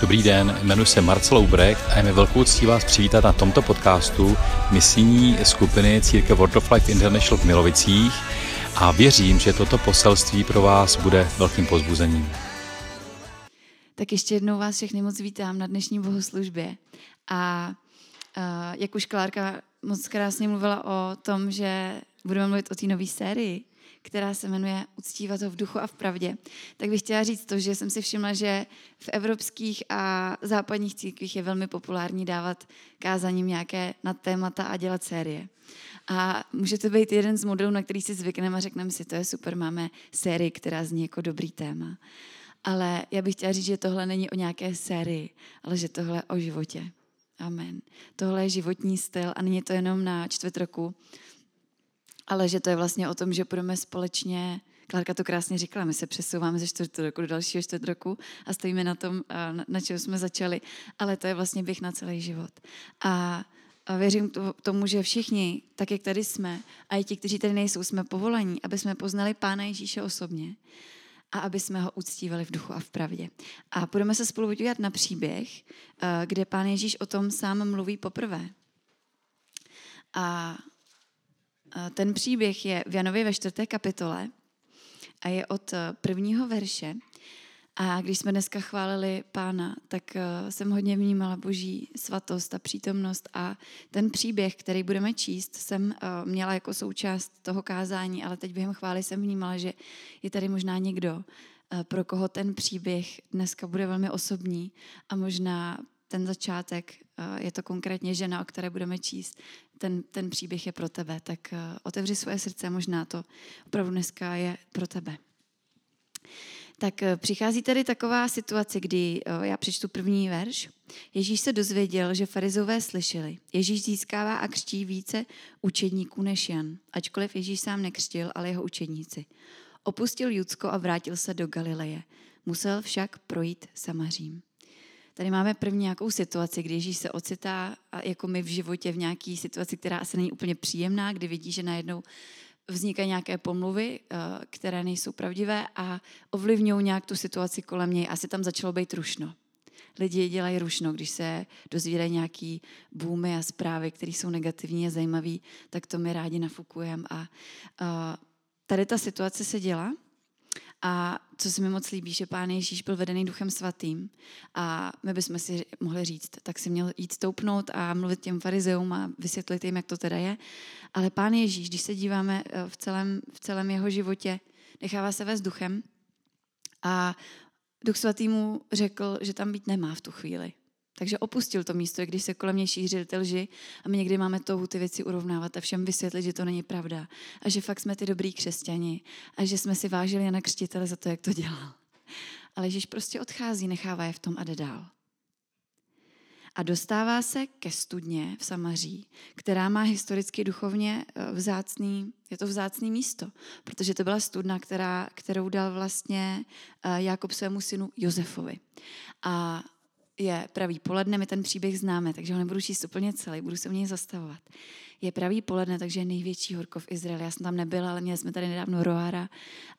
Dobrý den, jmenuji se Marcel Ubrecht a je mi velkou ctí vás přivítat na tomto podcastu misijní skupiny Církev World of Life International v Milovicích a věřím, že toto poselství pro vás bude velkým pozbuzením. Tak ještě jednou vás všechny moc vítám na dnešní bohoslužbě. A uh, jak už Klárka moc krásně mluvila o tom, že budeme mluvit o té nové sérii, která se jmenuje Uctívat ho v duchu a v pravdě, tak bych chtěla říct to, že jsem si všimla, že v evropských a západních církvích je velmi populární dávat kázaním nějaké nad témata a dělat série. A může to být jeden z modelů, na který si zvykneme a řekneme si, to je super, máme sérii, která zní jako dobrý téma. Ale já bych chtěla říct, že tohle není o nějaké sérii, ale že tohle je o životě. Amen. Tohle je životní styl a není to jenom na čtvrt roku, ale že to je vlastně o tom, že budeme společně Klárka to krásně říkala, my se přesouváme ze čtvrt roku do dalšího čtvrt roku a stojíme na tom, na, na čem jsme začali, ale to je vlastně běh na celý život. A, věřím tomu, že všichni, tak jak tady jsme, a i ti, kteří tady nejsou, jsme povolaní, aby jsme poznali Pána Ježíše osobně a aby jsme ho uctívali v duchu a v pravdě. A budeme se spolu podívat na příběh, kde Pán Ježíš o tom sám mluví poprvé. A ten příběh je v Janově ve čtvrté kapitole a je od eh, prvního verše. A když jsme dneska chválili pána, tak eh, jsem hodně vnímala boží svatost a přítomnost a ten příběh, který budeme číst, jsem eh, měla jako součást toho kázání, ale teď během chvály jsem vnímala, že je tady možná někdo, pro koho ten příběh dneska bude velmi osobní a možná ten začátek, je to konkrétně žena, o které budeme číst, ten, ten příběh je pro tebe, tak otevři svoje srdce, možná to opravdu dneska je pro tebe. Tak přichází tady taková situace, kdy já přečtu první verš. Ježíš se dozvěděl, že farizové slyšeli. Ježíš získává a křtí více učedníků než Jan, ačkoliv Ježíš sám nekřtil, ale jeho učedníci. Opustil Judsko a vrátil se do Galileje. Musel však projít Samařím. Tady máme první nějakou situaci, kdy Ježíš se ocitá jako my v životě v nějaké situaci, která asi není úplně příjemná, kdy vidí, že najednou vznikají nějaké pomluvy, eh, které nejsou pravdivé a ovlivňují nějak tu situaci kolem něj. Asi tam začalo být rušno. Lidi dělají rušno, když se dozvídají nějaký boomy a zprávy, které jsou negativní a zajímavé, tak to my rádi nafukujeme. A, a tady ta situace se dělá a co se mi moc líbí, že pán Ježíš byl vedený duchem svatým a my bychom si mohli říct, tak si měl jít stoupnout a mluvit těm farizeům a vysvětlit jim, jak to teda je. Ale pán Ježíš, když se díváme eh, v celém, v celém jeho životě, nechává se vést duchem a duch svatý mu řekl, že tam být nemá v tu chvíli. Takže opustil to místo, když se kolem něj šířily ty lži a my někdy máme touhu ty věci urovnávat a všem vysvětlit, že to není pravda a že fakt jsme ty dobrý křesťani a že jsme si vážili Jana Křtitele za to, jak to dělal. Ale Ježíš prostě odchází, nechává je v tom a jde dál. A dostává se ke studně v Samaří, která má historicky duchovně eh, vzácný, je to vzácný místo, protože to byla studna, která, kterou dal vlastně eh, Jakob svému synu Josefovi. A je pravý poledne, my ten příběh známe, takže ho nebudu číst úplně celý, budu se u něj zastavovat. Je pravý poledne, takže je největší horko v Izraeli. Já jsem tam nebyla, ale měli jsme tady nedávno Roára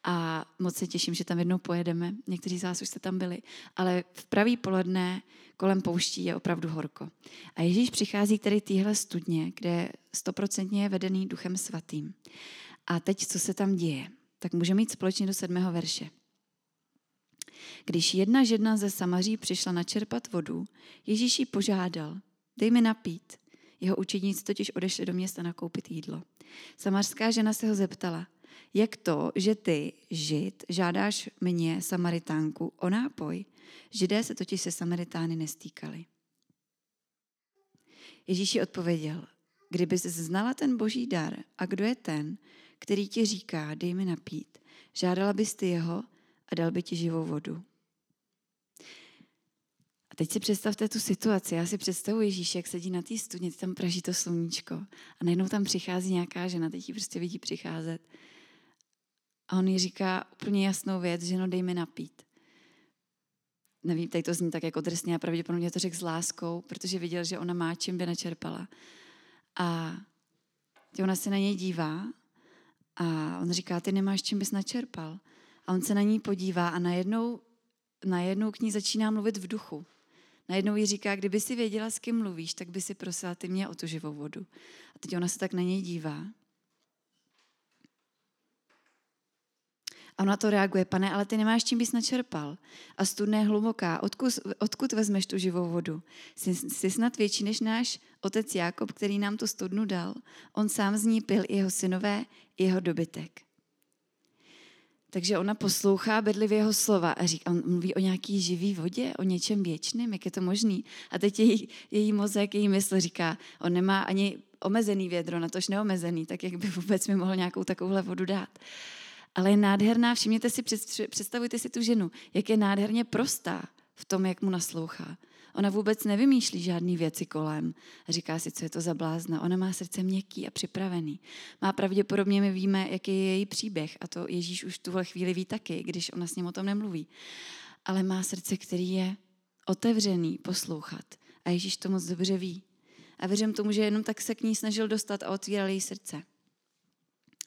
a moc se těším, že tam jednou pojedeme. Někteří z vás už jste tam byli. Ale v pravý poledne kolem pouští je opravdu horko. A Ježíš přichází tady téhle studně, kde stoprocentně je vedený duchem svatým. A teď, co se tam děje? Tak můžeme mít společně do sedmého verše. Když jedna žena ze Samaří přišla načerpat vodu, Ježíš ji požádal, dej mi napít. Jeho učedníci totiž odešli do města nakoupit jídlo. Samařská žena se ho zeptala, jak to, že ty, žid, žádáš mě, Samaritánku, o nápoj? Židé se totiž se Samaritány nestýkali. Ježíš ji odpověděl, kdyby jsi znala ten boží dar a kdo je ten, který ti říká, dej mi napít, žádala bys ty jeho a dal by ti živou vodu. A teď si představte tu situaci. Já si představuji Ježíš, jak sedí na té studně, tam praží to sluníčko a najednou tam přichází nějaká žena, teď ji prostě vidí přicházet. A on jí říká úplně jasnou věc, že no dej mi napít. Nevím, tady to zní tak jako drsně a pravděpodobně to řekl s láskou, protože viděl, že ona má čím by načerpala. A ona se na něj dívá a on říká, ty nemáš čím bys načerpal. A on se na ní podívá a najednou, najednou k ní začíná mluvit v duchu. Najednou jí říká, kdyby si věděla, s kým mluvíš, tak by si prosila ty mě o tu živou vodu. A teď ona se tak na něj dívá. A ona to reaguje, pane, ale ty nemáš čím bys načerpal. A studna je hluboká. Odkud, odkud vezmeš tu živou vodu? Jsi, jsi snad větší než náš otec Jákob, který nám tu studnu dal. On sám z ní pil jeho synové, jeho dobytek. Takže ona poslouchá bedlivě jeho slova a říká, on mluví o nějaký živý vodě, o něčem věčném, jak je to možný. A teď její, její mozek, její mysl říká, on nemá ani omezený vědro, na tož neomezený, tak jak by vůbec mi mohl nějakou takovouhle vodu dát. Ale je nádherná, všimněte si, představujte si tu ženu, jak je nádherně prostá v tom, jak mu naslouchá. Ona vůbec nevymýšlí žádný věci kolem. Říká si, co je to za blázna. Ona má srdce měkký a připravený. Má pravděpodobně, my víme, jaký je její příběh a to Ježíš už tuhle chvíli ví taky, když ona s ním o tom nemluví. Ale má srdce, který je otevřený poslouchat. A Ježíš to moc dobře ví. A věřím tomu, že jenom tak se k ní snažil dostat a otvíral její srdce.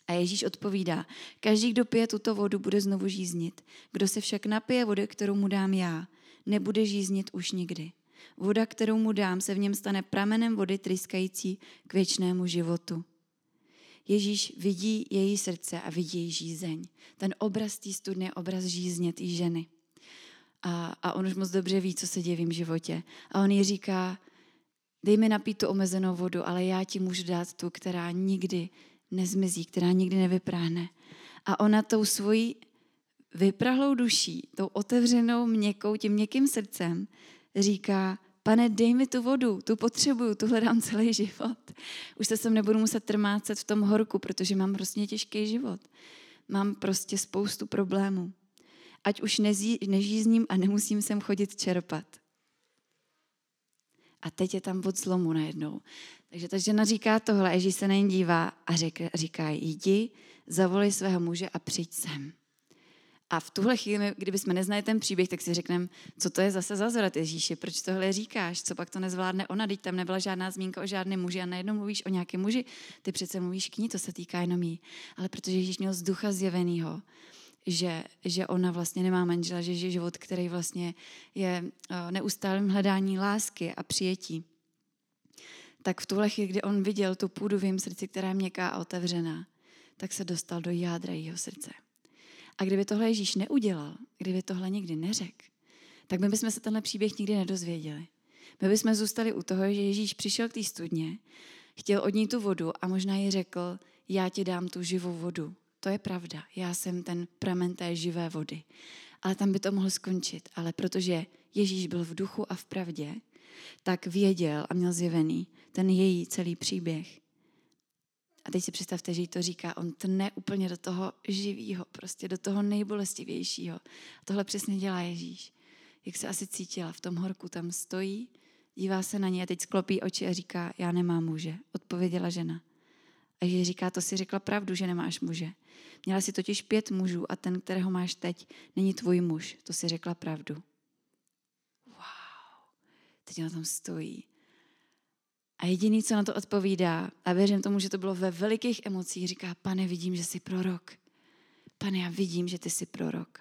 A Ježíš odpovídá, každý, kdo pije tuto vodu, bude znovu žíznit. Kdo se však napije vody, kterou mu dám já, nebude žíznit už nikdy. Voda, kterou mu dám, se v něm stane pramenem vody tryskající k věčnému životu. Ježíš vidí její srdce a vidí její žízeň. Ten obraz té studny je obraz žízně té ženy. A, a on už moc dobře ví, co se děje v jím životě. A on jí říká, dej mi napít tu omezenou vodu, ale já ti můžu dát tu, která nikdy nezmizí, která nikdy nevypráhne. A ona tou svojí vyprahlou duší, tou otevřenou, měkkou, tím měkkým srdcem říká, pane, dej mi tu vodu, tu potřebuju, tu hledám celý život. Už se sem nebudu muset trmácet v tom horku, protože mám prostě těžký život. Mám prostě spoustu problémů. Ať už nezí, nežízním a nemusím sem chodit čerpat. A teď je tam bod zlomu najednou. Takže ta žena říká tohle, Ježíš se na dívá a říká, říká jdi, zavolej svého muže a přijď sem. A v tuhle chvíli, kdybychom neznali ten příběh, tak si řekneme, co to je zase za zvrat Ježíši, proč tohle říkáš, co pak to nezvládne ona, teď tam nebyla žádná zmínka o žádném muži a najednou mluvíš o nějakém muži, ty přece mluvíš k ní, to se týká jenom jí. Ale protože Ježíš měl z ducha zjevenýho, že, že ona vlastně nemá manžela, že žije život, který vlastně je eh, neustálým hledání lásky a přijetí. Tak v tuhle chvíli, kdy on viděl tu půdu v jejím srdci, která je měkká a otevřená, tak se dostal do jádra jeho srdce. A kdyby tohle Ježíš neudělal, kdyby tohle nikdy neřekl, tak my bychom se tenhle příběh nikdy nedozvěděli. My bychom zůstali u toho, že Ježíš přišel k té studně, chtěl od ní tu vodu a možná jí řekl, já ti dám tu živou vodu. To je pravda, já jsem ten pramen té živé vody. Ale tam by to mohlo skončit. Ale protože Ježíš byl v duchu a v pravdě, tak věděl a měl zjevený ten její celý příběh. A teď si představte, že jí to říká, on tne úplně do toho živého, prostě do toho nejbolestivějšího. A tohle přesně dělá Ježíš. Jak se asi cítila v tom horku, tam stojí, dívá se na ní a teď sklopí oči a říká, já nemám muže. Odpověděla žena. A Ježíš říká, to si řekla pravdu, že nemáš muže. Měla si totiž pět mužů a ten, kterého máš teď, není tvůj muž. To si řekla pravdu. Wow. Teď ona tam stojí. A jediný, co na to odpovídá, a věřím tomu, že to bylo ve velikých emocích, říká, pane, vidím, že jsi prorok. Pane, já vidím, že ty jsi prorok.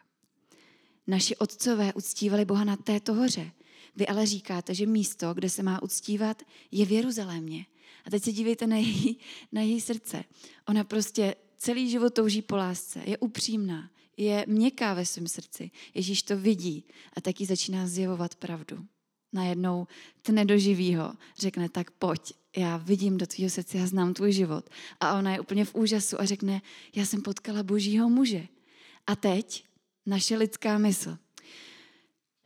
Naši otcové uctívali Boha na této hoře. Vy ale říkáte, že místo, kde se má uctívat, je v Jeruzalémě. A teď se dívejte na její, na její srdce. Ona prostě celý život touží po lásce, je upřímná, je měkká ve svém srdci. Ježíš to vidí a taky začíná zjevovat pravdu najednou tne do živýho, řekne, tak pojď, já vidím do tvýho srdce, já znám tvůj život. A ona je úplně v úžasu a řekne, já jsem potkala božího muže. A teď naše lidská mysl.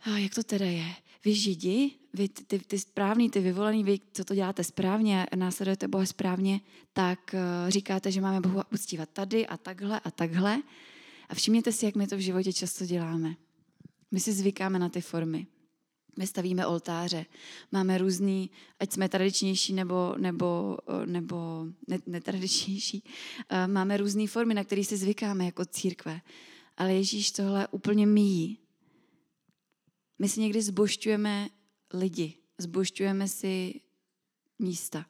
A jak to teda je? Vy židi, vy ty, ty správný, ty vyvolený, vy, co to děláte správně následujete Boha správně, tak uh, říkáte, že máme Bohu uctívat tady a takhle a takhle. A všimněte si, jak my to v životě často děláme. My si zvykáme na ty formy. My stavíme oltáře, máme různý, ať jsme tradičnější nebo, nebo, nebo netradičnější, máme různé formy, na které si zvykáme jako církve. Ale Ježíš tohle úplně míjí. My si někdy zbošťujeme lidi, zbošťujeme si místa.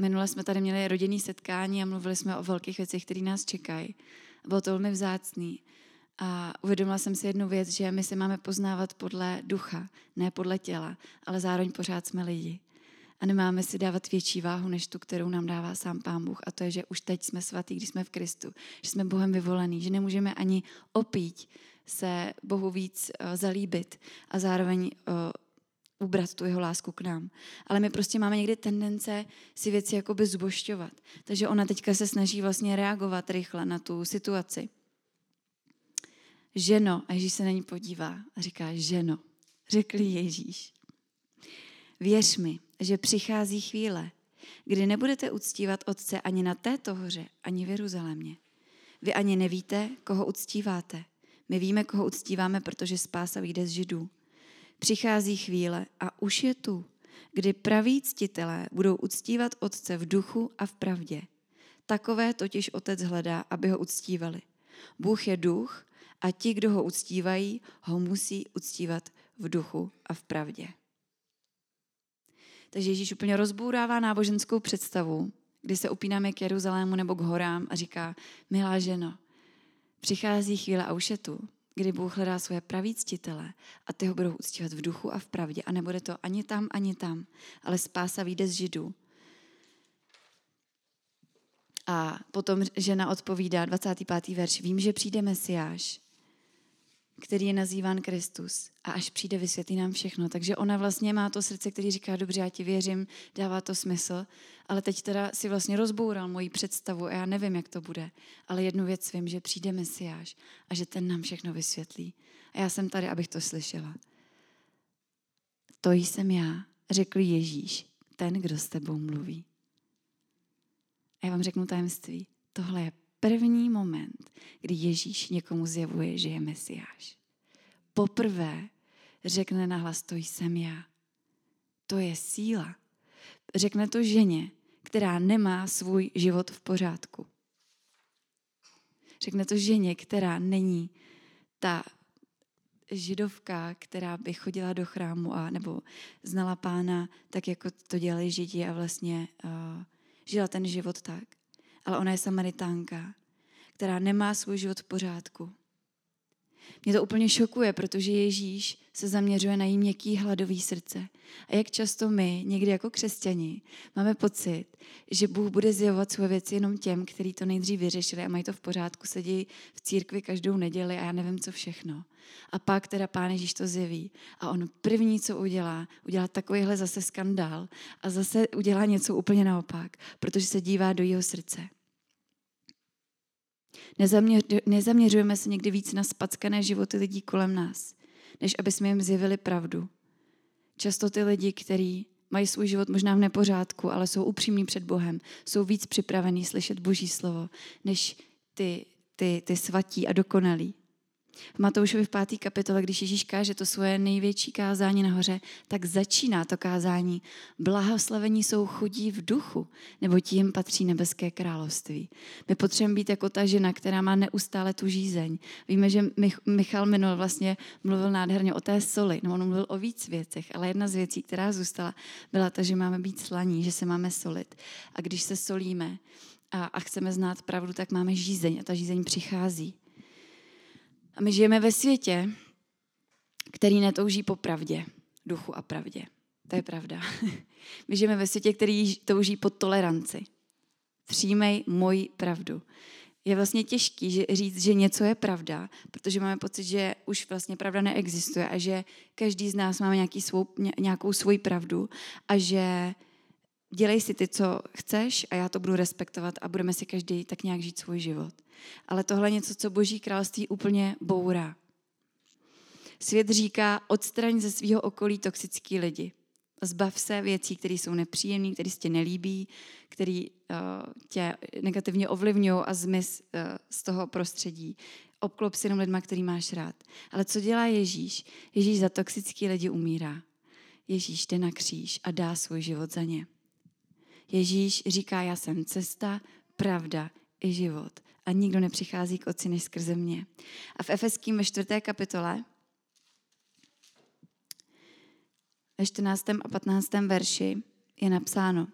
Minule jsme tady měli rodinný setkání a mluvili jsme o velkých věcech, které nás čekají. Bylo to velmi vzácný. A uvědomila jsem si jednu věc, že my se máme poznávat podle ducha, ne podle těla, ale zároveň pořád jsme lidi. A nemáme si dávat větší váhu, než tu, kterou nám dává sám Pán Bůh. A to je, že už teď jsme svatí, když jsme v Kristu, že jsme Bohem vyvolení, že nemůžeme ani opít se Bohu víc uh, zalíbit a zároveň uh, ubrat tu jeho lásku k nám. Ale my prostě máme někdy tendence si věci jakoby zbošťovat. Takže ona teďka se snaží vlastně reagovat rychle na tu situaci. Ženo, a Ježíš se na ní podívá a říká, ženo, řekl Ježíš, věř mi, že přichází chvíle, kdy nebudete uctívat Otce ani na této hoře, ani v Jeruzalémě. Vy ani nevíte, koho uctíváte. My víme, koho uctíváme, protože spása vyjde z Židů. Přichází chvíle a už je tu, kdy praví ctitelé budou uctívat Otce v duchu a v pravdě. Takové totiž Otec hledá, aby ho uctívali. Bůh je duch a ti, kdo ho uctívají, ho musí uctívat v duchu a v pravdě. Takže Ježíš úplně rozbourává náboženskou představu, kdy se upínáme k Jeruzalému nebo k horám a říká, milá ženo, přichází chvíle a už je tu, kdy Bůh hledá svoje praví ctitele a ty ho budou uctívat v duchu a v pravdě a nebude to ani tam, ani tam, ale spása vyjde z Židů. A potom žena odpovídá, 25. verš, vím, že přijde Mesiáš, který je nazýván Kristus. A až přijde, vysvětlí nám všechno. Takže ona vlastně má to srdce, který říká, dobře, já ti věřím, dává to smysl, ale teď teda si vlastně rozboural moji představu a já nevím, jak to bude. Ale jednu věc vím, že přijde Mesiáš a že ten nám všechno vysvětlí. A já jsem tady, abych to slyšela. To jsem já, řekl Ježíš, ten, kdo s tebou mluví. A já vám řeknu tajemství. Tohle je první moment, kdy Ježíš někomu zjevuje, že je Mesiáš. Poprvé řekne nahlas, to jsem já. To je síla. Řekne to ženě, která nemá svůj život v pořádku. Řekne to ženě, která není ta židovka, která by chodila do chrámu a nebo znala pána tak, jako to dělali židi a vlastně uh, žila ten život tak ale ona je samaritánka, která nemá svůj život v pořádku. Mě to úplně šokuje, protože Ježíš se zaměřuje na jí měkký hladový srdce. A jak často my, někdy jako křesťani, máme pocit, že Bůh bude zjevovat svoje věci jenom těm, kteří to nejdřív vyřešili a mají to v pořádku, sedí v církvi každou neděli a já nevím, co všechno. A pak teda Pán Ježíš to zjeví. A on první, co udělá, udělá takovýhle zase skandál a zase udělá něco úplně naopak, protože se dívá do jeho srdce. Nezaměř, nezaměřujeme se někdy víc na spackané životy lidí kolem nás, než aby jsme jim zjevili pravdu. Často ty lidi, kteří mají svůj život možná v nepořádku, ale jsou upřímní před Bohem, jsou víc připravení slyšet Boží slovo, než ty, ty, ty svatí a dokonalí. V Matoušovi v páté kapitole, když Ježíš káže to svoje největší kázání nahoře, tak začíná to kázání. Blahoslavení jsou chudí v duchu, nebo tím patří nebeské království. My potřebujeme být jako ta žena, která má neustále tu žízeň. Víme, že Michal minul vlastně mluvil nádherně o té soli, no on mluvil o víc věcech, ale jedna z věcí, která zůstala, byla ta, že máme být slaní, že se máme solit. A když se solíme, a, a chceme znát pravdu, tak máme žízeň a ta žízeň přichází. A my žijeme ve světě, který netouží po pravdě, duchu a pravdě. To je pravda. My žijeme ve světě, který touží po toleranci. Přijmej moji pravdu. Je vlastně těžký že říct, že něco je pravda, protože máme pocit, že už vlastně pravda neexistuje a že každý z nás máme nějaký svou, nějakou svoji pravdu a že dělej si ty, co chceš a já to budu respektovat a budeme si každý tak nějak žít svůj život. Ale tohle je něco, co Boží království úplně bourá. Svět říká, odstraň ze svého okolí toxický lidi. Zbav se věcí, které jsou nepříjemné, které tě nelíbí, které uh, tě negativně ovlivňují a zmiz uh, z toho prostředí. Obklop si jenom lidma, který máš rád. Ale co dělá Ježíš? Ježíš za toxický lidi umírá. Ježíš jde na kříž a dá svůj život za ně. Ježíš říká, já jsem cesta, pravda i život. A nikdo nepřichází k Otci než skrze mě. A v Efeským ve čtvrté kapitole ve 14. a 15. verši je napsáno.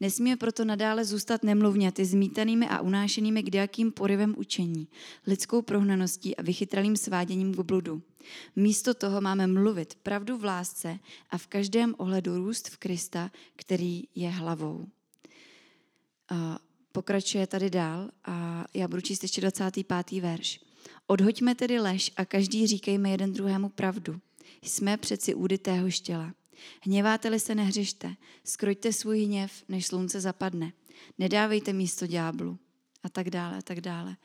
Nesmíme proto nadále zůstat nemluvňaty, zmítanými a unášenými kdejakým porivem učení, lidskou prohnaností a vychytralým sváděním k bludu. Místo toho máme mluvit pravdu v lásce a v každém ohledu růst v Krista, který je hlavou. Pokračuje tady dál a já budu číst ještě 25. verš. Odhoďme tedy lež a každý říkejme jeden druhému pravdu. Jsme přeci údy tého štěla. Hněváte-li se, nehřešte. Skroďte svůj hněv, než slunce zapadne. Nedávejte místo ďáblu. A tak dále, a tak dále.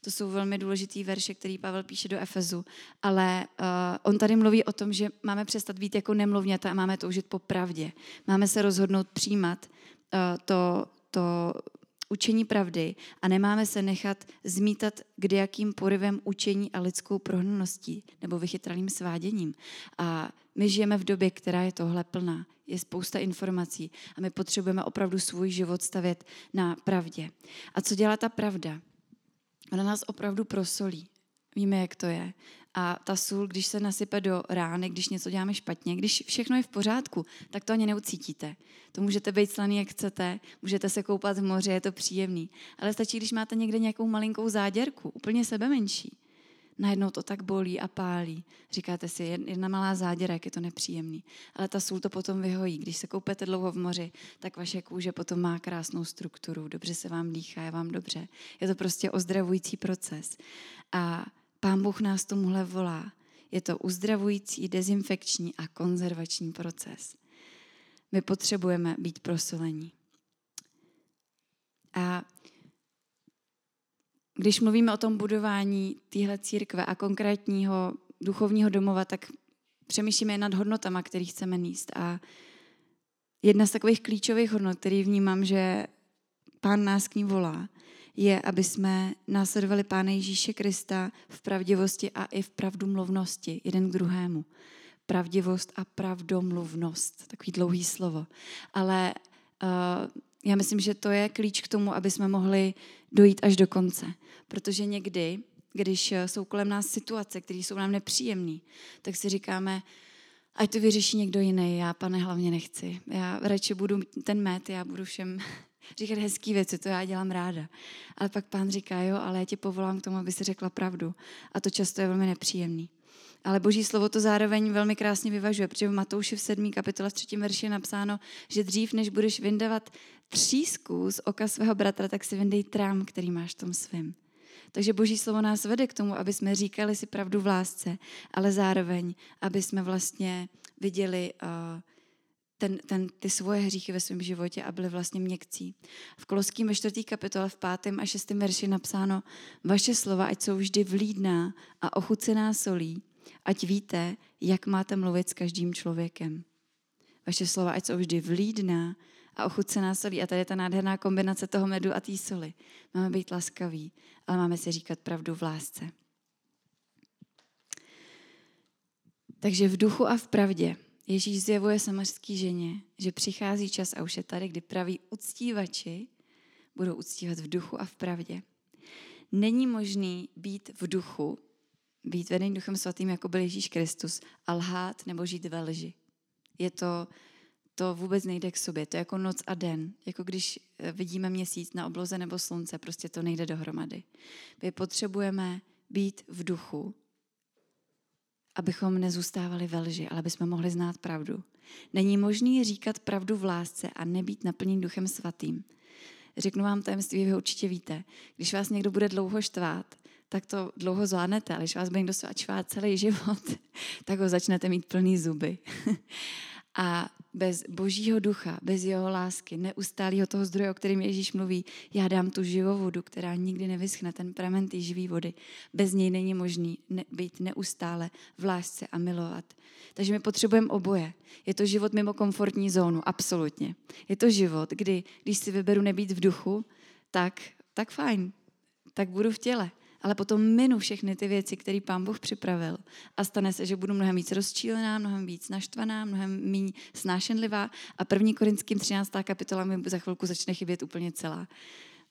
To jsou velmi důležitý verše, který Pavel píše do Efezu, ale uh, on tady mluví o tom, že máme přestat být jako nemluvňata a máme toužit po pravdě. Máme se rozhodnout přijímat uh, to, to učení pravdy a nemáme se nechat zmítat kdejakým porivem učení a lidskou prohnaností nebo vychytralým sváděním. A my žijeme v době, která je tohle plná. Je spousta informací a my potřebujeme opravdu svůj život stavět na pravdě. A co dělá ta pravda? Ona nás opravdu prosolí. Víme, jak to je. A ta sůl, když se nasype do rány, když něco děláme špatně, když všechno je v pořádku, tak to ani neucítíte. To můžete být slaný, jak chcete, můžete se koupat v moři, je to příjemný. Ale stačí, když máte někde nějakou malinkou záděrku, úplně sebe menší. Najednou to tak bolí a pálí. Říkáte si, jedna malá záděra, jak je to nepříjemný. Ale ta sůl to potom vyhojí. Když se koupete dlouho v moři, tak vaše kůže potom má krásnou strukturu, dobře se vám dýchá, je vám dobře. Je to prostě ozdravující proces. A Pán Bůh nás tomuhle volá. Je to uzdravující, dezinfekční a konzervační proces. My potřebujeme být prosolení. A když mluvíme o tom budování téhle církve a konkrétního duchovního domova, tak přemýšlíme nad hodnotama, který chceme níst. A jedna z takových klíčových hodnot, který vnímám, že pán nás k ní volá, je, aby jsme následovali Pána Ježíše Krista v pravdivosti a i v pravdomluvnosti jeden k druhému. Pravdivost a pravdomluvnost, takový dlouhý slovo. Ale uh, já myslím, že to je klíč k tomu, aby jsme mohli dojít až do konce. Protože někdy, když jsou kolem nás situace, které jsou nám nepříjemné, tak si říkáme, ať to vyřeší někdo jiný, já pane hlavně nechci. Já radši budu ten met, já budu všem říkat hezký věci, to já dělám ráda. Ale pak pán říká, jo, ale já tě povolám k tomu, aby si řekla pravdu. A to často je velmi nepříjemný. Ale boží slovo to zároveň velmi krásně vyvažuje, protože v Matouši v 7. kapitole v 3. verši je napsáno, že dřív, než budeš vyndavat třísku z oka svého bratra, tak si vyndej trám, který máš v tom svém. Takže boží slovo nás vede k tomu, aby jsme říkali si pravdu v lásce, ale zároveň, aby jsme vlastně viděli uh, ten, ten, ty svoje hříchy ve svém životě a byli vlastně měkcí. V Koloským ve čtvrtý kapitole v pátém a šestém verši napsáno Vaše slova, ať jsou vždy vlídná a ochucená solí, ať víte, jak máte mluvit s každým člověkem. Vaše slova, ať jsou vždy vlídná a ochucená solí. A tady je ta nádherná kombinace toho medu a té soli. Máme být laskaví, ale máme si říkat pravdu v lásce. Takže v duchu a v pravdě Ježíš zjevuje samařský ženě, že přichází čas a už je tady, kdy praví uctívači budou uctívat v duchu a v pravdě. Není možný být v duchu, být vedený duchem svatým, jako byl Ježíš Kristus, a lhát nebo žít ve lži. Je to, to vůbec nejde k sobě. To je jako noc a den. Jako když eh, vidíme měsíc na obloze nebo slunce, prostě to nejde dohromady. My potřebujeme být v duchu abychom nezůstávali ve lži, ale abychom mohli znát pravdu. Není možný říkat pravdu v lásce a nebýt naplněn duchem svatým. Řeknu vám tajemství, vy určitě víte. Když vás někdo bude dlouho štvát, tak to dlouho zvládnete, ale když vás bude někdo štvát celý život, tak ho začnete mít plný zuby. A bez božího ducha, bez jeho lásky, neustálého toho zdroje, o kterém Ježíš mluví, já dám tu živou vodu, která nikdy nevyschne, ten pramen té živý vody. Bez něj není možný ne, být neustále v lásce a milovat. Takže my potřebujeme oboje. Je to život mimo komfortní zónu, absolutně. Je to život, kdy, když si vyberu nebýt v duchu, tak, tak fajn, tak budu v těle ale potom minu všechny ty věci, které pán Bůh připravil a stane se, že budu mnohem víc rozčílená, mnohem víc naštvaná, mnohem méně snášenlivá a první korinským 13. kapitola mi za chvilku začne chybět úplně celá.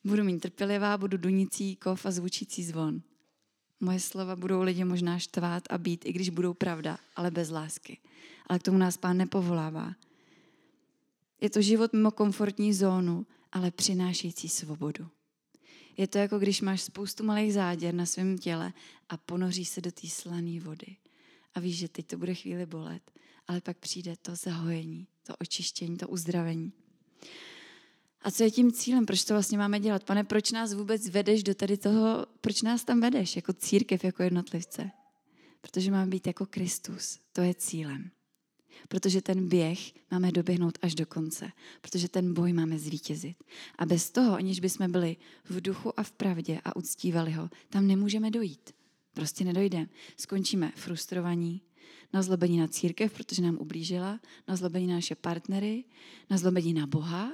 Budu méně trpělivá, budu dunící kov a zvučící zvon. Moje slova budou lidi možná štvát a být, i když budou pravda, ale bez lásky. Ale k tomu nás pán nepovolává. Je to život mimo komfortní zónu, ale přinášející svobodu. Je to jako když máš spoustu malých záděr na svém těle a ponoří se do té slané vody. A víš, že teď to bude chvíli bolet, ale pak přijde to zahojení, to očištění, to uzdravení. A co je tím cílem? Proč to vlastně máme dělat? Pane, proč nás vůbec vedeš do tady toho, proč nás tam vedeš jako církev, jako jednotlivce? Protože máme být jako Kristus. To je cílem. Protože ten běh máme doběhnout až do konce. Protože ten boj máme zvítězit. A bez toho, aniž bychom byli v duchu a v pravdě a uctívali ho, tam nemůžeme dojít. Prostě nedojdeme. Skončíme frustrovaní, na zlobení na církev, protože nám ublížila, na zlobení na naše partnery, na zlobení na Boha,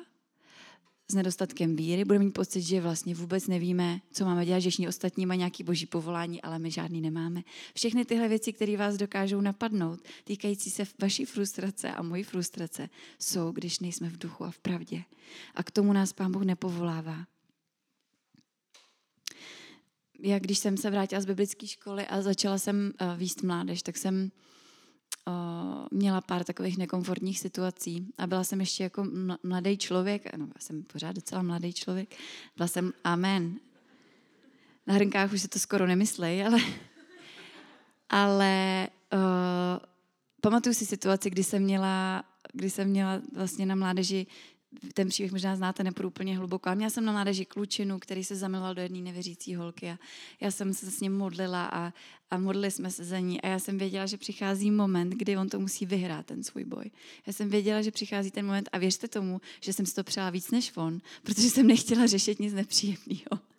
s nedostatkem víry, budeme mít pocit, že vlastně vůbec nevíme, co máme dělat, že všichni ostatní mají nějaký boží povolání, ale my žádný nemáme. Všechny tyhle věci, které vás dokážou napadnout, týkající se vaší frustrace a mojí frustrace, jsou, když nejsme v duchu a v pravdě. A k tomu nás Pán Bůh nepovolává. Já, když jsem se vrátila z biblické školy a začala jsem uh, výst mládež, tak jsem měla pár takových nekomfortních situací a byla jsem ještě jako mladý člověk, no já jsem pořád docela mladý člověk, byla jsem amen. Na hrnkách už se to skoro nemyslej, ale, ale uh, pamatuju si situaci, kdy jsem měla, kdy jsem měla vlastně na mládeži ten příběh možná znáte, nepůjdu úplně hluboko. A měla jsem na mládeži klučinu, který se zamiloval do jedné nevěřící holky a já jsem se s ním modlila a, a modlili jsme se za ní a já jsem věděla, že přichází moment, kdy on to musí vyhrát, ten svůj boj. Já jsem věděla, že přichází ten moment a věřte tomu, že jsem si to přála víc než on, protože jsem nechtěla řešit nic nepříjemného.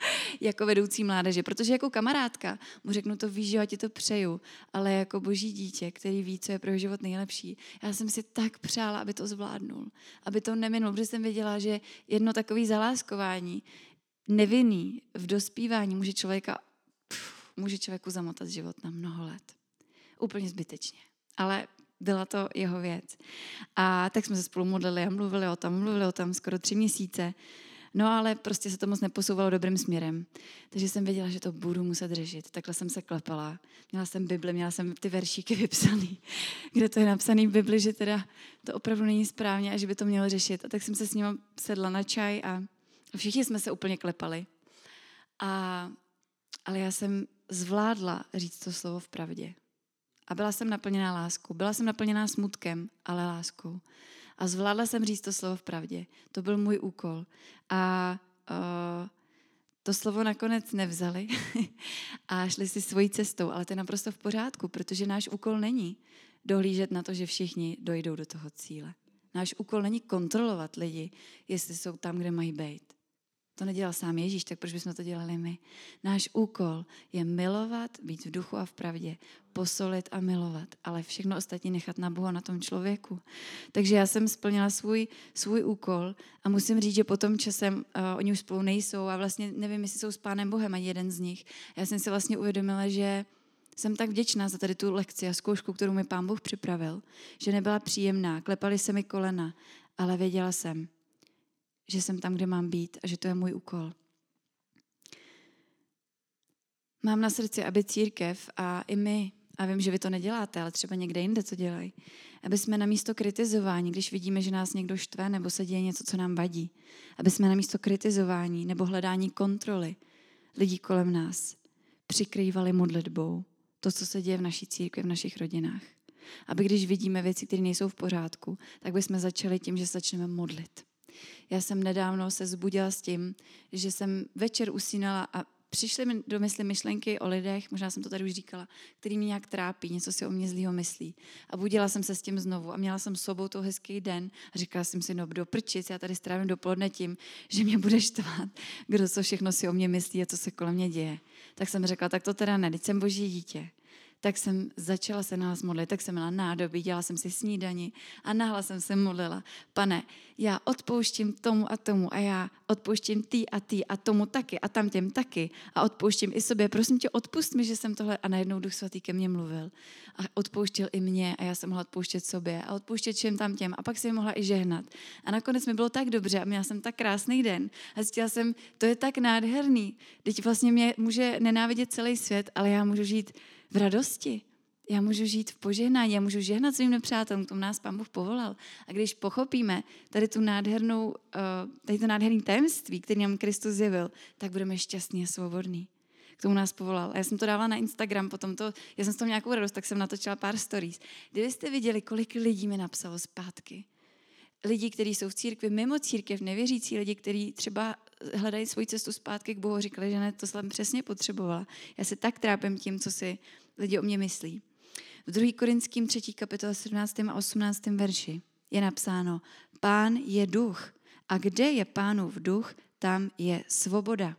jako vedoucí mládeže, protože jako kamarádka mu řeknu to, víš, že ti to přeju, ale jako boží dítě, který ví, co je pro život nejlepší, já jsem si tak přála, aby to zvládnul, aby to neminul, protože jsem věděla, že jedno takové zaláskování, nevinný v dospívání může člověka, pff, může člověku zamotat život na mnoho let. Úplně zbytečně. Ale byla to jeho věc. A tak jsme se spolu modlili a mluvili o tom, mluvili o tom skoro tři měsíce. No ale prostě se to moc neposouvalo dobrým směrem. Takže jsem věděla, že to budu muset řešit. Takhle jsem se klepala. Měla jsem Bibli, měla jsem ty veršíky vypsaný, kde to je napsaný v Bibli, že teda to opravdu není správně a že by to mělo řešit. A tak jsem se s ním sedla na čaj a všichni jsme se úplně klepali. A, ale já jsem zvládla říct to slovo v pravdě. A byla jsem naplněná láskou. Byla jsem naplněná smutkem, ale láskou. A zvládla jsem říct to slovo v pravdě. To byl můj úkol. A uh, to slovo nakonec nevzali a šli si svojí cestou, ale to je naprosto v pořádku, protože náš úkol není dohlížet na to, že všichni dojdou do toho cíle. Náš úkol není kontrolovat lidi, jestli jsou tam, kde mají být. To nedělal sám Ježíš, tak proč bychom to dělali my? Náš úkol je milovat, být v duchu a v pravdě, posolit a milovat, ale všechno ostatní nechat na Boha, na tom člověku. Takže já jsem splnila svůj, svůj úkol a musím říct, že potom časem uh, oni už spolu nejsou a vlastně nevím, jestli jsou s Pánem Bohem ani jeden z nich. Já jsem si vlastně uvědomila, že jsem tak vděčná za tady tu lekci a zkoušku, kterou mi Pán Bůh připravil, že nebyla příjemná, klepali se mi kolena, ale věděla jsem, že jsem tam, kde mám být a že to je můj úkol. Mám na srdci, aby církev a i my, a vím, že vy to neděláte, ale třeba někde jinde to dělají, aby jsme na místo kritizování, když vidíme, že nás někdo štve nebo se děje něco, co nám vadí, aby jsme na místo kritizování nebo hledání kontroly lidí kolem nás přikrývali modlitbou to, co se děje v naší církvi, v našich rodinách. Aby když vidíme věci, které nejsou v pořádku, tak bychom začali tím, že začneme modlit. Já jsem nedávno se zbudila s tím, že jsem večer usínala a přišly mi do mysli myšlenky o lidech, možná jsem to tady už říkala, který mě nějak trápí, něco si o mě zlýho myslí. A budila jsem se s tím znovu a měla jsem sobou to hezký den a říkala jsem si, no do prčic, já tady strávím dopoledne tím, že mě bude štvát, kdo co všechno si o mě myslí a co se kolem mě děje. Tak jsem řekla, tak to teda ne, jsem boží dítě tak jsem začala se nás modlit, tak jsem měla nádobí, dělala jsem si snídani a nahla jsem se modlila. Pane, já odpouštím tomu a tomu a já odpouštím ty a ty a tomu taky a tam těm taky a odpouštím i sobě. Prosím tě, odpust mi, že jsem tohle a najednou Duch Svatý ke mně mluvil a odpouštěl i mě a já jsem mohla odpouštět sobě a odpouštět všem tam těm a pak jsem mohla i žehnat. A nakonec mi bylo tak dobře a měla jsem tak krásný den a zjistila jsem, to je tak nádherný. Teď vlastně mě může nenávidět celý svět, ale já můžu žít v radosti. Já můžu žít v požehnání, já můžu žehnat svým nepřátelům, k tomu nás Pán Bůh povolal. A když pochopíme tady tu nádhernou, eh, tady to nádherné tajemství, který nám Kristus zjevil, tak budeme šťastní a svobodní. K tomu nás povolal. A já jsem to dávala na Instagram, potom to, já jsem s toho nějakou radost, tak jsem natočila pár stories. Kdybyste viděli, kolik lidí mi napsalo zpátky, lidi, kteří jsou v církvi, mimo církev, nevěřící lidi, kteří třeba hledají svoji cestu zpátky k Bohu, říkali, že ne, to jsem přesně potřebovala. Já se tak trápím tím, co si lidi o mě myslí. V 2. Korinským 3. kapitole 17. a 18. verši je napsáno, Pán je duch a kde je pánův duch, tam je svoboda.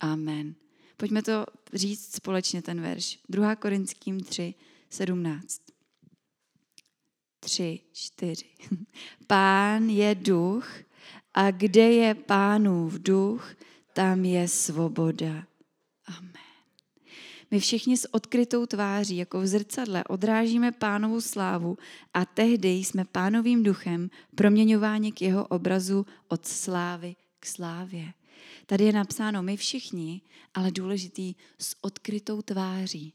Amen. Pojďme to říct společně, ten verš. 2. Korinským 3, 17. 3, 4. Pán je duch a kde je pánův duch, tam je svoboda. Amen. My všichni s odkrytou tváří, jako v zrcadle, odrážíme pánovu slávu a tehdy jsme pánovým duchem proměňováni k jeho obrazu od slávy k slávě. Tady je napsáno my všichni, ale důležitý s odkrytou tváří.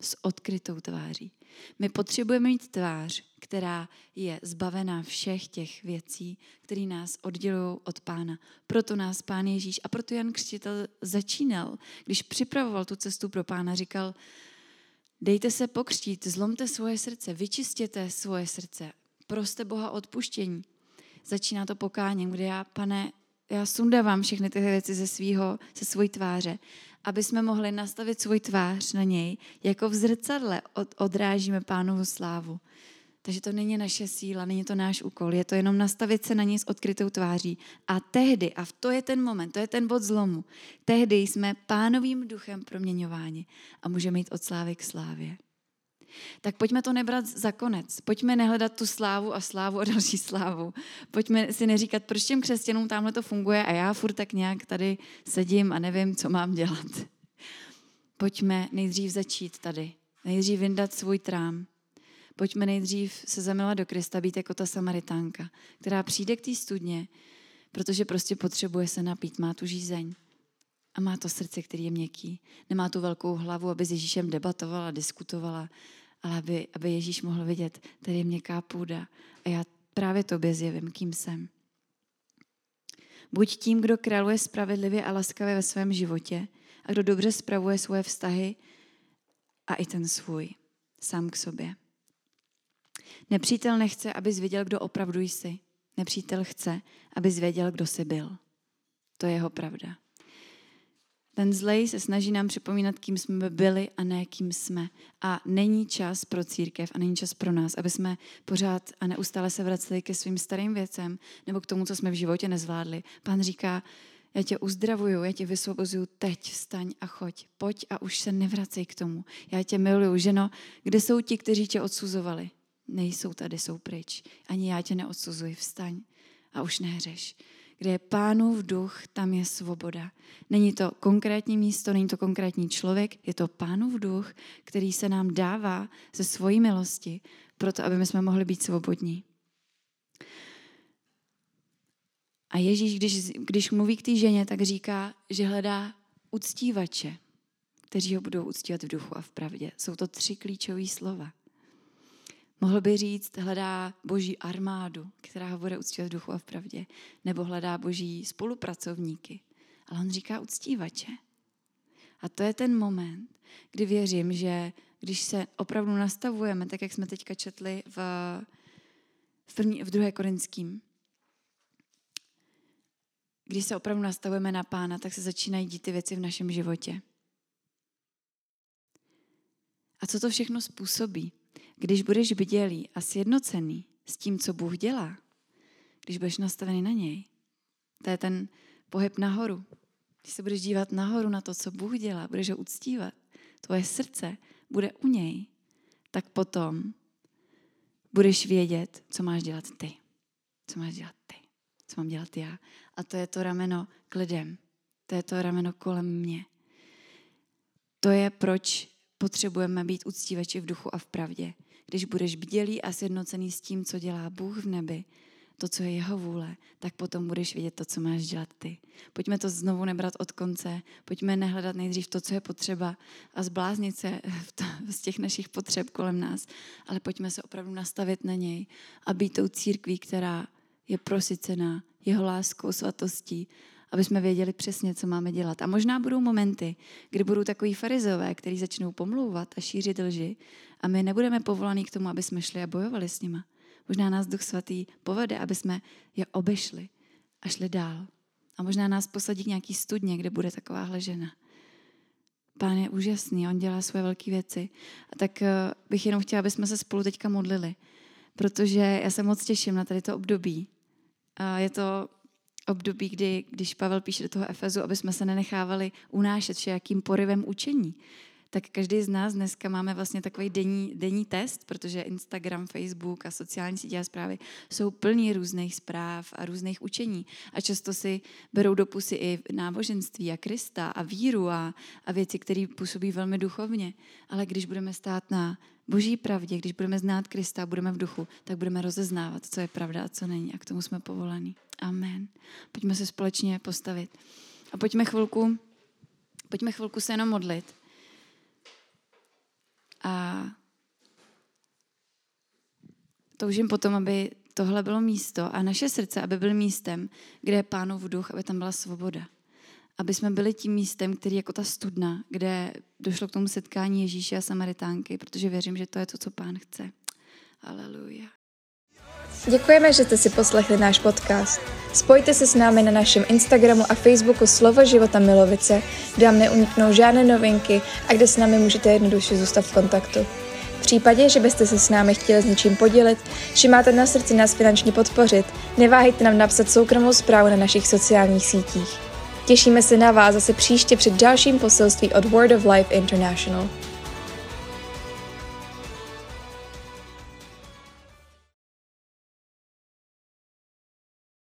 S odkrytou tváří. My potřebujeme mít tvář, která je zbavená všech těch věcí, které nás oddělují od Pána. Proto nás Pán Ježíš a proto Jan Křtitel začínal, když připravoval tu cestu pro Pána, říkal, dejte se pokřtít, zlomte svoje srdce, vyčistěte svoje srdce, proste Boha odpuštění. Začíná to pokáním, kde já, pane, já sundávám všechny ty věci ze, svýho, ze svojí tváře aby jsme mohli nastavit svůj tvář na něj, jako v zrcadle od, odrážíme pánovu slávu. Takže to není naše síla, není to náš úkol, je to jenom nastavit se na něj s odkrytou tváří. A tehdy, a to je ten moment, to je ten bod zlomu, tehdy jsme pánovým duchem proměňováni a můžeme jít od slávy k slávě. Tak pojďme to nebrat za konec. Pojďme nehledat tu slávu a slávu a další slávu. Pojďme si neříkat, proč těm křesťanům tamhle to funguje a já furt tak nějak tady sedím a nevím, co mám dělat. Pojďme nejdřív začít tady. Nejdřív vyndat svůj trám. Pojďme nejdřív se zamilovat do Krista, být jako ta Samaritánka, která přijde k té studně, protože prostě potřebuje se napít, má tu žízeň. A má to srdce, který je měkký. Nemá tu velkou hlavu, aby s Ježíšem debatovala, diskutovala, ale aby, aby Ježíš mohl vidět, tady je měkká půda a já právě tobě zjevím, kým jsem. Buď tím, kdo králuje spravedlivě a laskavě ve svém životě a kdo dobře spravuje svoje vztahy a i ten svůj, sám k sobě. Nepřítel nechce, aby zvěděl, kdo opravdu jsi. Nepřítel chce, aby zvěděl, kdo jsi byl. To je jeho pravda. Ten zlej se snaží nám připomínat, kým jsme byli a ne kým jsme. A není čas pro církev a není čas pro nás, aby jsme pořád a neustále se vraceli ke svým starým věcem nebo k tomu, co jsme v životě nezvládli. Pán říká, já tě uzdravuju, já tě vysvobozuju teď, vstaň a choď. Pojď a už se nevracej k tomu. Já tě miluju. Ženo, kde jsou ti, kteří tě odsuzovali? Nejsou tady, jsou pryč. Ani já tě neodsuzuji, vstaň a už nehřeš kde je pánův duch, tam je svoboda. Není to konkrétní místo, není to konkrétní člověk, je to pánův duch, který se nám dává ze svojí milosti, proto aby my jsme mohli být svobodní. A Ježíš, když, když mluví k té ženě, tak říká, že hledá uctívače, kteří ho budou uctívat v duchu a v pravdě. Jsou to tři klíčové slova. Mohl by říct, hledá boží armádu, která ho bude uctívat v duchu a v pravdě, nebo hledá boží spolupracovníky. Ale on říká uctívače. A to je ten moment, kdy věřím, že když se opravdu nastavujeme, tak jak jsme teďka četli v, v, první, v druhé korinským, když se opravdu nastavujeme na pána, tak se začínají dít ty věci v našem životě. A co to všechno způsobí? Když budeš bdělý a sjednocený s tím, co Bůh dělá, když budeš nastavený na něj, to je ten pohyb nahoru. Když se budeš dívat nahoru na to, co Bůh dělá, budeš ho uctívat, tvoje srdce bude u něj, tak potom budeš vědět, co máš dělat ty. Co máš dělat ty. Co mám dělat já. A to je to rameno k lidem. To je to rameno kolem mě. To je, proč potřebujeme být uctívači v duchu a v pravdě. Když budeš bdělý a sjednocený s tím, co dělá Bůh v nebi, to, co je jeho vůle, tak potom budeš vidět to, co máš dělat ty. Pojďme to znovu nebrat od konce, pojďme nehledat nejdřív to, co je potřeba a zbláznit se z těch našich potřeb kolem nás, ale pojďme se opravdu nastavit na něj a být tou církví, která je prosycená jeho láskou, svatostí, aby jsme věděli přesně, co máme dělat. A možná budou momenty, kdy budou takový farizové, kteří začnou pomlouvat a šířit lži a my nebudeme povolaní k tomu, aby jsme šli a bojovali s nima. Možná nás Duch Svatý povede, aby jsme je obešli a šli dál. A možná nás posadí k nějaký studně, kde bude takováhle žena. Pán je úžasný, on dělá svoje velké věci. A tak eh, bych jenom chtěla, aby jsme se spolu teďka modlili, protože já se moc těším na tady to období. A je to období, kdy, když Pavel píše do toho Efezu, aby jsme se nenechávali unášet všejakým porivem učení, tak každý z nás dneska máme vlastně takový denní, denní test, protože Instagram, Facebook a sociální sítě a zprávy jsou plní různých zpráv a různých učení. A často si berou do pusy i náboženství a Krista a víru a, a věci, které působí velmi duchovně. Ale když budeme stát na boží pravdě, když budeme znát Krista budeme v duchu, tak budeme rozeznávat, co je pravda a co není. A k tomu jsme povolaní. Amen. Pojďme se společně postavit. A pojďme chvilku, pojďme chvilku se jenom modlit. A toužím potom, aby tohle bylo místo a naše srdce, aby byl místem, kde je pánův duch, aby tam byla svoboda. Aby jsme byli tím místem, který jako ta studna, kde došlo k tomu setkání Ježíše a Samaritánky, protože věřím, že to je to, co pán chce. Aleluja. Děkujeme, že jste si poslechli náš podcast. Spojte se s námi na našem Instagramu a Facebooku Slovo života Milovice, kde vám neuniknou žádné novinky a kde s námi můžete jednoduše zůstat v kontaktu. V případě, že byste se s námi chtěli s něčím podělit, či máte na srdci nás finančně podpořit, neváhejte nám napsat soukromou zprávu na našich sociálních sítích. Těšíme se na vás zase příště před dalším poselství od Word of Life International.